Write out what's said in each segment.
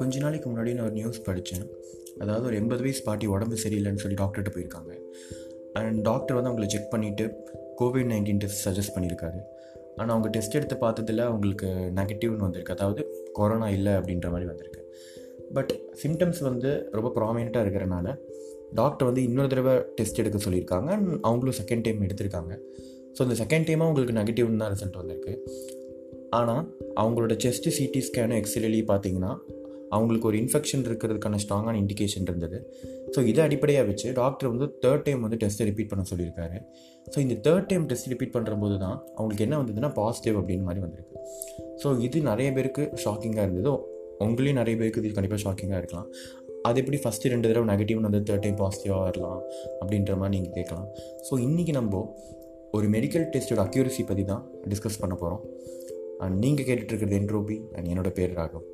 கொஞ்ச நாளைக்கு முன்னாடி நான் ஒரு நியூஸ் படித்தேன் அதாவது ஒரு எண்பது வயசு பாட்டி உடம்பு சரியில்லைன்னு சொல்லி டாக்டர்கிட்ட போயிருக்காங்க. அண்ட் டாக்டர் வந்து அவங்கள செக் பண்ணிவிட்டு கோவிட் நைன்டீன் டெஸ்ட் சஜஸ்ட் பண்ணியிருக்காரு. ஆனால் அவங்க டெஸ்ட் எடுத்து பார்த்ததில் அவங்களுக்கு நெகட்டிவ்னு வந்திருக்கு. அதாவது கொரோனா இல்லை அப்படின்ற மாதிரி வந்திருக்கு. பட் சிம்டம்ஸ் வந்து ரொம்ப ப்ராமினெண்ட்டாக இருக்கிறனால டாக்டர் வந்து இன்னொரு தடவை டெஸ்ட் எடுக்க சொல்லியிருக்காங்க. அண்ட் அவங்களும் செகண்ட் டைம் எடுத்திருக்காங்க. ஸோ இந்த செகண்ட் டைமாக உங்களுக்கு நெகட்டிவ்னு தான் ரிசல்ட் வந்திருக்கு. ஆனால் அவங்களோட செஸ்ட்டு சிடி ஸ்கேனும் எக்ஸ்ரேலி பார்த்தீங்கன்னா அவங்களுக்கு ஒரு இன்ஃபெக்ஷன் இருக்கிறதுக்கான ஸ்ட்ராங்கான இண்டிகேஷன் இருந்தது. ஸோ இதை அடிப்படையாக வச்சு டாக்டர் வந்து தேர்ட் டைம் வந்து டெஸ்ட்டை ரிப்பீட் பண்ண சொல்லியிருக்காரு. ஸோ இந்த தேர்ட் டைம் டெஸ்ட் ரிப்பீட் பண்ணுறபோது தான் அவங்களுக்கு என்ன வந்ததுன்னா பாசிட்டிவ் அப்படின்னு மாதிரி வந்திருக்கு. ஸோ இது நிறைய பேருக்கு ஷாக்கிங்காக இருந்தது. உங்களையும் நிறைய பேருக்கு இது கண்டிப்பாக ஷாக்கிங்காக இருக்கலாம். அது எப்படி ஃபஸ்ட்டு ரெண்டு தடவை நெகட்டிவ்னு வந்து தேர்ட் டைம் பாசிட்டிவாக வரலாம் அப்படின்ற மாதிரி நீங்கள் கேட்கலாம். ஸோ இன்றைக்கி நம்ம ஒரு மெடிக்கல் டெஸ்ட்டோட அக்யூரசி பற்றி தான் டிஸ்கஸ் பண்ண போகிறோம் அண்ட் நீங்கள் கேட்டுட்ருக்கிறது என்ட்ரோபி அண்ட் என்னோட பேர் ராகவ்.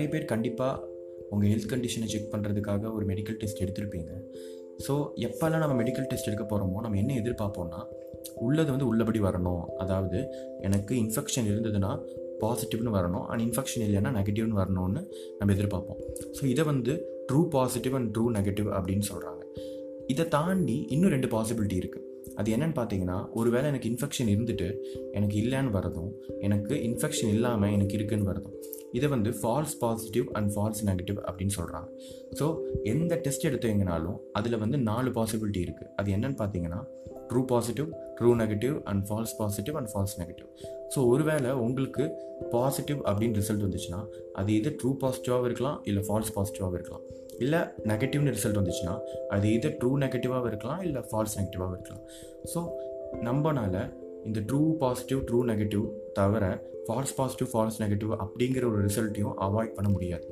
நிறைய பேர் கண்டிப்பாக உங்கள் ஹெல்த் கண்டிஷனை செக் பண்ணுறதுக்காக ஒரு மெடிக்கல் டெஸ்ட் எடுத்திருப்பீங்க. ஸோ எப்போல்லாம் நம்ம மெடிக்கல் டெஸ்ட் எடுக்க போகிறோமோ நம்ம என்ன எதிர்பார்ப்போம்னா உள்ளது வந்து உள்ளபடி வரணும். அதாவது எனக்கு இன்ஃபெக்ஷன் இருந்ததுன்னா பாசிட்டிவ்னு வரணும். அண்ட் இன்ஃபெக்ஷன் இல்லைன்னா நெகட்டிவ்னு வரணும்னு நம்ம எதிர்பார்ப்போம். ஸோ இதை வந்து true positive and true negative அப்படின்னு சொல்கிறாங்க இதை தாண்டி இன்னும் ரெண்டு பாசிபிலிட்டி இருக்குது அது என்னன்னு பார்த்தீங்கன்னா ஒருவேளை எனக்கு இன்ஃபெக்ஷன் இருந்துட்டு எனக்கு இல்லைன்னு வரதும் எனக்கு இன்ஃபெக்ஷன் இல்லாமல் எனக்கு இருக்குன்னு வரதும் இதை வந்து false positive and false negative அப்படின்னு சொல்கிறாங்க ஸோ எந்த டெஸ்ட் எடுத்தீங்கனாலும் அதில் வந்து நாலு பாசிபிலிட்டி இருக்குது அது என்னன்னு பார்த்தீங்கன்னா true positive true negative and false positive and false negative so ஒருவேளை உங்களுக்கு பாசிட்டிவ் அப்படின்னு ரிசல்ட் வந்துச்சுன்னா அது இது ட்ரூ பாசிட்டிவாகவும் இருக்கலாம் இல்லை ஃபால்ஸ் பாசிட்டிவாகவும் இருக்கலாம். இல்லை நெகட்டிவ்னு ரிசல்ட் வந்துச்சுன்னா அது இது ட்ரூ நெகட்டிவாகவும் இருக்கலாம் இல்லை ஃபால்ஸ் நெகட்டிவாகவும் இருக்கலாம். ஸோ நம்மனால இந்த ட்ரூ பாசிட்டிவ் ட்ரூ நெகட்டிவ் தவிர ஃபால்ஸ் பாசிட்டிவ் ஃபால்ஸ் நெகட்டிவ் அப்படிங்கிற ஒரு ரிசல்ட்டையும் அவாய்ட் பண்ண முடியாது.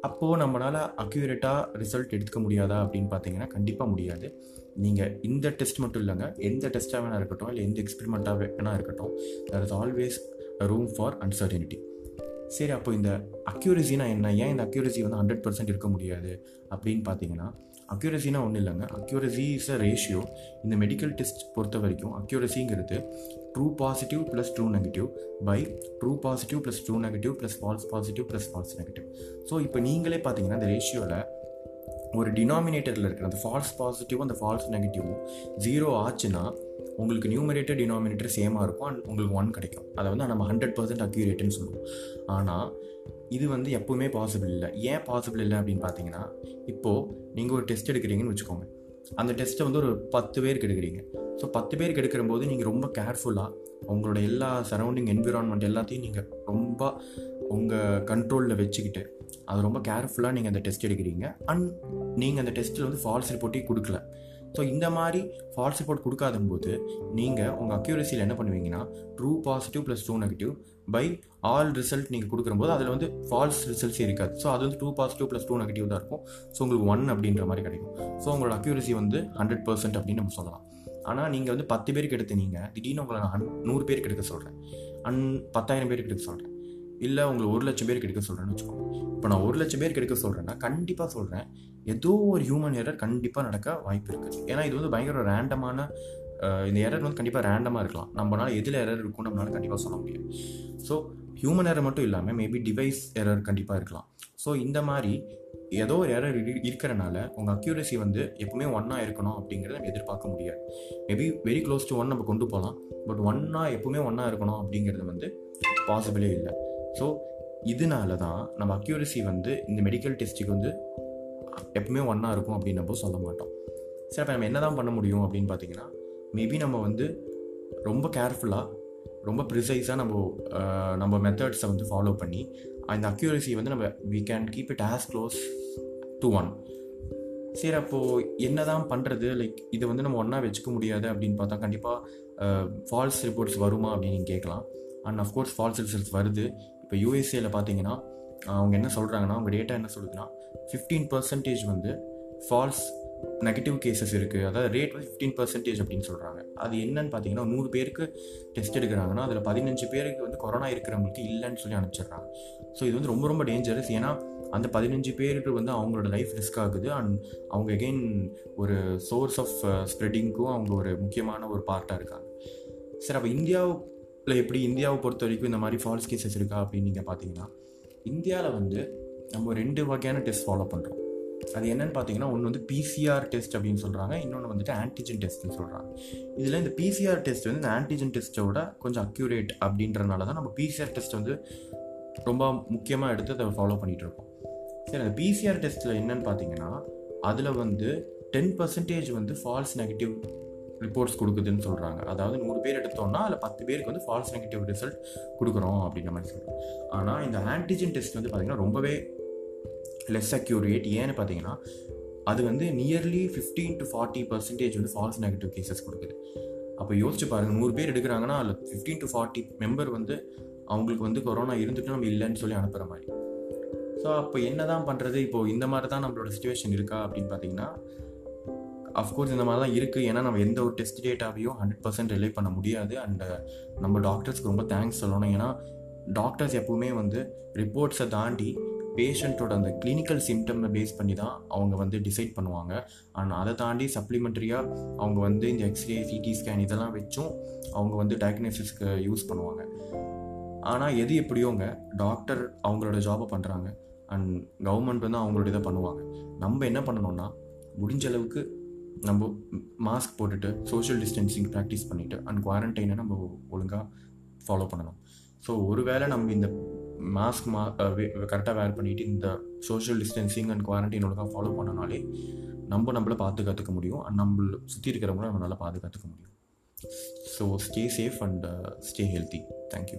அப்போது நம்மளால் அக்யூரேட்டாக ரிசல்ட் எடுத்துக்க முடியாதா அப்படின்னு பார்த்தீங்கன்னா கண்டிப்பாக முடியாது. நீங்கள் இந்த டெஸ்ட் மட்டும் இல்லைங்க எந்த டெஸ்ட்டாக வேணா இருக்கட்டும் இல்லை எந்த எக்ஸ்பெரிமெண்ட்டாக வேணா இருக்கட்டும் there is always room for uncertainty சரி அப்போ இந்த அக்யூரசினா என்ன? ஏன் இந்த அக்யூரசி வந்து ஹண்ட்ரட் பர்சன்ட் இருக்க முடியாது அப்படின்னு பார்த்தீங்கன்னா அக்யூரசினா ஒன்றும் இல்லைங்க. அக்யூரசி இஸ் அ ரேஷியோ இந்த மெடிக்கல் டெஸ்ட் பொறுத்த வரைக்கும் அக்யூரசிங்கிறது true positive plus true negative by true positive plus true negative plus false positive plus false negative so இப்போ நீங்களே பார்த்தீங்கன்னா இந்த ரேஷியோவில் ஒரு டினாமினேட்டரில் இருக்கிற அந்த ஃபால்ஸ் பாசிட்டிவும் அந்த ஃபால்ஸ் நெகட்டிவும் ஜீரோ ஆச்சுன்னா உங்களுக்கு நியூமரேட்டர் டினாமினேட்டர் சேமாக இருக்கும். அண்ட் உங்களுக்கு ஒன் கிடைக்கும். அதை வந்து நம்ம ஹண்ட்ரட் பர்சன்ட் அக்யூரேட்டுன்னு சொல்லுவோம். ஆனால் இது வந்து எப்போவுமே பாசிபிள் இல்லை. ஏன் பாசிபிள் இல்லை அப்படின்னு பார்த்தீங்கன்னா இப்போது நீங்கள் ஒரு டெஸ்ட் எடுக்கிறீங்கன்னு வச்சுக்கோங்க. அந்த டெஸ்ட்டை வந்து ஒரு பத்து பேருக்கு எடுக்கிறீங்க. ஸோ பத்து பேருக்கு எடுக்கிற போது நீங்கள் ரொம்ப கேர்ஃபுல்லாக உங்களோட எல்லா சரௌண்டிங் என்விரான்மெண்ட் எல்லாத்தையும் நீங்கள் ரொம்ப உங்கள் கண்ட்ரோலில் வச்சுக்கிட்டு அது ரொம்ப கேர்ஃபுல்லாக நீங்கள் அந்த டெஸ்ட் எடுக்கிறீங்க. அண்ட் நீங்கள் அந்த டெஸ்ட்டில் வந்து ஃபால்ஸ் ரிப்போர்ட்டே கொடுக்கல. ஸோ இந்த மாதிரி ஃபால்ஸ் ரிப்போர்ட் கொடுக்காதும்போது போது நீங்கள் உங்கள் அக்யூரஸியில் என்ன பண்ணுவீங்கன்னா true positive plus true negative by all result நீங்கள் கொடுக்குறம்போது அதில் வந்து ஃபால்ஸ் ரிசல்ட்ஸே இருக்காது. ஸோ அது வந்து true positive plus true negative தான் இருக்கும். ஸோ உங்களுக்கு ஒன் அப்படின்ற மாதிரி கிடைக்கும். ஸோ உங்களோட அக்யூரசி வந்து ஹண்ட்ரட் பர்சன்ட் அப்படின்னு நம்ம சொல்லலாம். ஆனால் நீங்கள் வந்து பத்து பேருக்கு எடுத்து நீங்கள் திடீர்னு உங்களை நான் நூறு பேருக்கு எடுக்க சொல்கிறேன் அன் பத்தாயிரம் பேருக்கு எடுக்க சொல்கிறேன் இல்லை உங்களை ஒரு லட்சம் பேருக்கு எடுக்க சொல்கிறேன்னு வச்சுக்கோங்க. இப்போ நான் ஒரு லட்சம் பேருக்கு எடுக்க சொல்கிறேன்னா கண்டிப்பாக சொல்கிறேன் ஏதோ ஒரு ஹியூமன் எரர் கண்டிப்பாக நடக்க வாய்ப்பு இருக்குது ஏன்னா இது வந்து பயங்கர ரேண்டமான இந்த எரர் வந்து கண்டிப்பாக ரேண்டமாக இருக்கலாம். நம்மளால் எதில் எரர் இருக்கும் நம்மளால கண்டிப்பாக சொல்ல முடியாது. ஸோ ஹியூமன் எரர் மட்டும் இல்லாமல் மேபி டிவைஸ் எரர் கண்டிப்பாக இருக்கலாம். ஸோ இந்த மாதிரி ஏதோ ஒரு எரர் இருக்கிறனால உங்கள் அக்யூரசி வந்து எப்பவுமே ஒன்னாக இருக்கணும் அப்படிங்கிறத நம்ம எதிர்பார்க்க முடியாது. Maybe very close to one நம்ம கொண்டு போகலாம். பட் ஒன்னாக எப்பவுமே ஒன்றா இருக்கணும் அப்படிங்கிறது வந்து பாசிபிளே இல்லை. ஸோ இதனால தான் நம்ம அக்யூரசி வந்து இந்த மெடிக்கல் டெஸ்ட்டுக்கு வந்து எப்பவுமே ஒன்றா இருக்கும் அப்படின்னு நம்ம சொல்ல மாட்டோம். சரி அப்போ நம்ம என்ன தான் பண்ண முடியும் அப்படின்னு பார்த்தீங்கன்னா மேபி நம்ம வந்து ரொம்ப கேர்ஃபுல்லாக ரொம்ப ப்ரிசைஸாக நம்ம நம்ம மெத்தட்ஸை வந்து ஃபாலோ பண்ணி அந்த அக்யூரசி வந்து நம்ம we can keep it as close to one சரி அப்போது என்ன தான் பண்ணுறது லைக் இதை வந்து நம்ம ஒன்றா வச்சுக்க முடியாது அப்படின்னு பார்த்தா கண்டிப்பாக ஃபால்ஸ் ரிப்போர்ட்ஸ் வருமா அப்படின்னு நீங்கள் கேட்கலாம் அண்ட் அஃப்கோர்ஸ் ஃபால்ஸ் ரிசல்ட்ஸ் வருது. இப்போ யூஎஸ்ஏல பார்த்தீங்கன்னா அவங்க என்ன சொல்கிறாங்கன்னா அவங்க டேட்டா என்ன சொல்லுதுன்னா ஃபிஃப்டீன் பர்சன்டேஜ் வந்து ஃபால்ஸ் நெகட்டிவ் கேசஸ் இருக்குது அதாவது ரேட் வந்து ஃபிஃப்டீன் பர்சன்டேஜ் அப்படின்னு சொல்கிறாங்க அது என்னன்னு பார்த்தீங்கன்னா நூறு பேருக்கு டெஸ்ட் எடுக்கிறாங்கன்னா அதில் பதினஞ்சு பேருக்கு வந்து கொரோனா இருக்கிறவங்களுக்கு இல்லைன்னு சொல்லி அனுப்பிச்சிடுறாங்க. ஸோ இது வந்து ரொம்ப ரொம்ப டேஞ்சரஸ் ஏன்னா அந்த பதினஞ்சு பேருக்கு வந்து அவங்களோட லைஃப் ரிஸ்க் ஆகுது. அண்ட் அவங்க எகெயின் ஒரு சோர்ஸ் ஆஃப் ஸ்ப்ரெட்டிங்க்கும் அவங்க ஒரு முக்கியமான ஒரு பார்ட்டாக இருக்காங்க. சரி அப்போ இந்தியா இல்லை எப்படி இந்தியாவை பொறுத்த வரைக்கும் இந்த மாதிரி ஃபால்ஸ் கேசஸ் இருக்கா அப்படின்னு நீங்கள் பார்த்தீங்கன்னா இந்தியாவில் வந்து நம்ம ரெண்டு வகையான டெஸ்ட் ஃபாலோ பண்ணுறோம் அது என்னன்னு பார்த்தீங்கன்னா ஒன்று வந்து பிசிஆர் டெஸ்ட் அப்படின்னு சொல்கிறாங்க இன்னொன்று வந்துட்டு ஆன்டிஜென் டெஸ்ட்னு சொல்கிறாங்க இதில் இந்த பிசிஆர் டெஸ்ட் வந்து இந்த ஆன்டிஜென் டெஸ்ட்டோட கொஞ்சம் அக்யூரேட் அப்படின்றனால தான் நம்ம பிசிஆர் டெஸ்ட் வந்து ரொம்ப முக்கியமாக எடுத்து அதை ஃபாலோ பண்ணிகிட்டு இருக்கோம். சரி அந்த பிசிஆர் டெஸ்ட்டில் என்னன்னு பார்த்தீங்கன்னா அதில் வந்து டென் பர்சன்டேஜ் வந்து ஃபால்ஸ் நெகட்டிவ் ரிப்போர்ட்ஸ் கொடுக்குதுன்னு சொல்கிறாங்க அதாவது நூறு பேர் எடுத்தோம்னா அதில் பத்து பேருக்கு வந்து ஃபால்ஸ் நெகட்டிவ் ரிசல்ட் கொடுக்குறோம் அப்படின்ற மாதிரி சொல்கிறோம் ஆனால் இந்த ஆன்டிஜென் டெஸ்ட் வந்து பார்த்திங்கன்னா ரொம்பவே லெஸ் அக்யூரேட் ஏன்னு பார்த்தீங்கன்னா அது வந்து nearly fifteen to forty percentage வந்து ஃபால்ஸ் நெகட்டிவ் கேசஸ் கொடுக்குது. அப்போ யோசிச்சு பாருங்கள் நூறு பேர் எடுக்கிறாங்கன்னா அதில் ஃபிஃப்டீன் டு ஃபார்ட்டி மெம்பர் வந்து அவங்களுக்கு வந்து கொரோனா இருந்துட்டு நம்ம இல்லைன்னு சொல்லி அனுப்புகிற மாதிரி. ஸோ அப்போ என்ன தான் பண்ணுறது இப்போது இந்த மாதிரி தான் நம்மளோட சுச்சுவேஷன் இருக்கா அப்படின்னு பார்த்தீங்கன்னா அஃப்கோர்ஸ் இந்த மாதிரி தான் இருக்குது ஏன்னா நம்ம எந்த ஒரு டெஸ்ட் டேட்டாவையும் ஹண்ட்ரட் பர்சன்ட் ரிலே பண்ண முடியாது. அண்ட் uh, நம்ம டாக்டர்ஸ்க்கு ரொம்ப தேங்க்ஸ் சொல்லணும். ஏன்னா டாக்டர்ஸ் எப்பவுமே வந்து ரிப்போர்ட்ஸை தாண்டி பேஷண்ட்டோட அந்த கிளினிக்கல் சிம்டம்மை பேஸ் பண்ணி தான் அவங்க வந்து டிசைட் பண்ணுவாங்க. அண்ட் அதை தாண்டி சப்ளிமெண்ட்ரியாக அவங்க வந்து இந்த எக்ஸ்ரே சிடி ஸ்கேன் இதெல்லாம் வச்சும் அவங்க வந்து டயக்னோசிஸ்க்கு யூஸ் பண்ணுவாங்க. ஆனால் எது எப்படியோங்க டாக்டர் அவங்களோட ஜாபை பண்ணுறாங்க அண்ட் கவர்மெண்ட் வந்து அவங்களோட இதை பண்ணுவாங்க. நம்ம என்ன பண்ணணும்னா முடிஞ்ச அளவுக்கு நம்ம மாஸ்க் போட்டுட்டு சோஷியல் டிஸ்டன்சிங் ப்ராக்டிஸ் பண்ணிவிட்டு அண்ட் குவாரண்டைனை நம்ம ஒழுங்காக ஃபாலோ பண்ணணும். ஸோ ஒருவேளை நம்ம இந்த மாஸ்க் மா கரெக்டாக வேர் பண்ணிவிட்டு இந்த சோஷியல் டிஸ்டன்சிங் அண்ட் குவாரண்டைன் ஒழுங்காக ஃபாலோ பண்ணனாலே நம்ம நம்மளை பாதுகாத்துக்க முடியும் அண்ட் நம்மள சுற்றி இருக்கிறவங்கள நம்ம நல்லா பாதுகாத்துக்க முடியும். So stay safe and stay healthy thank you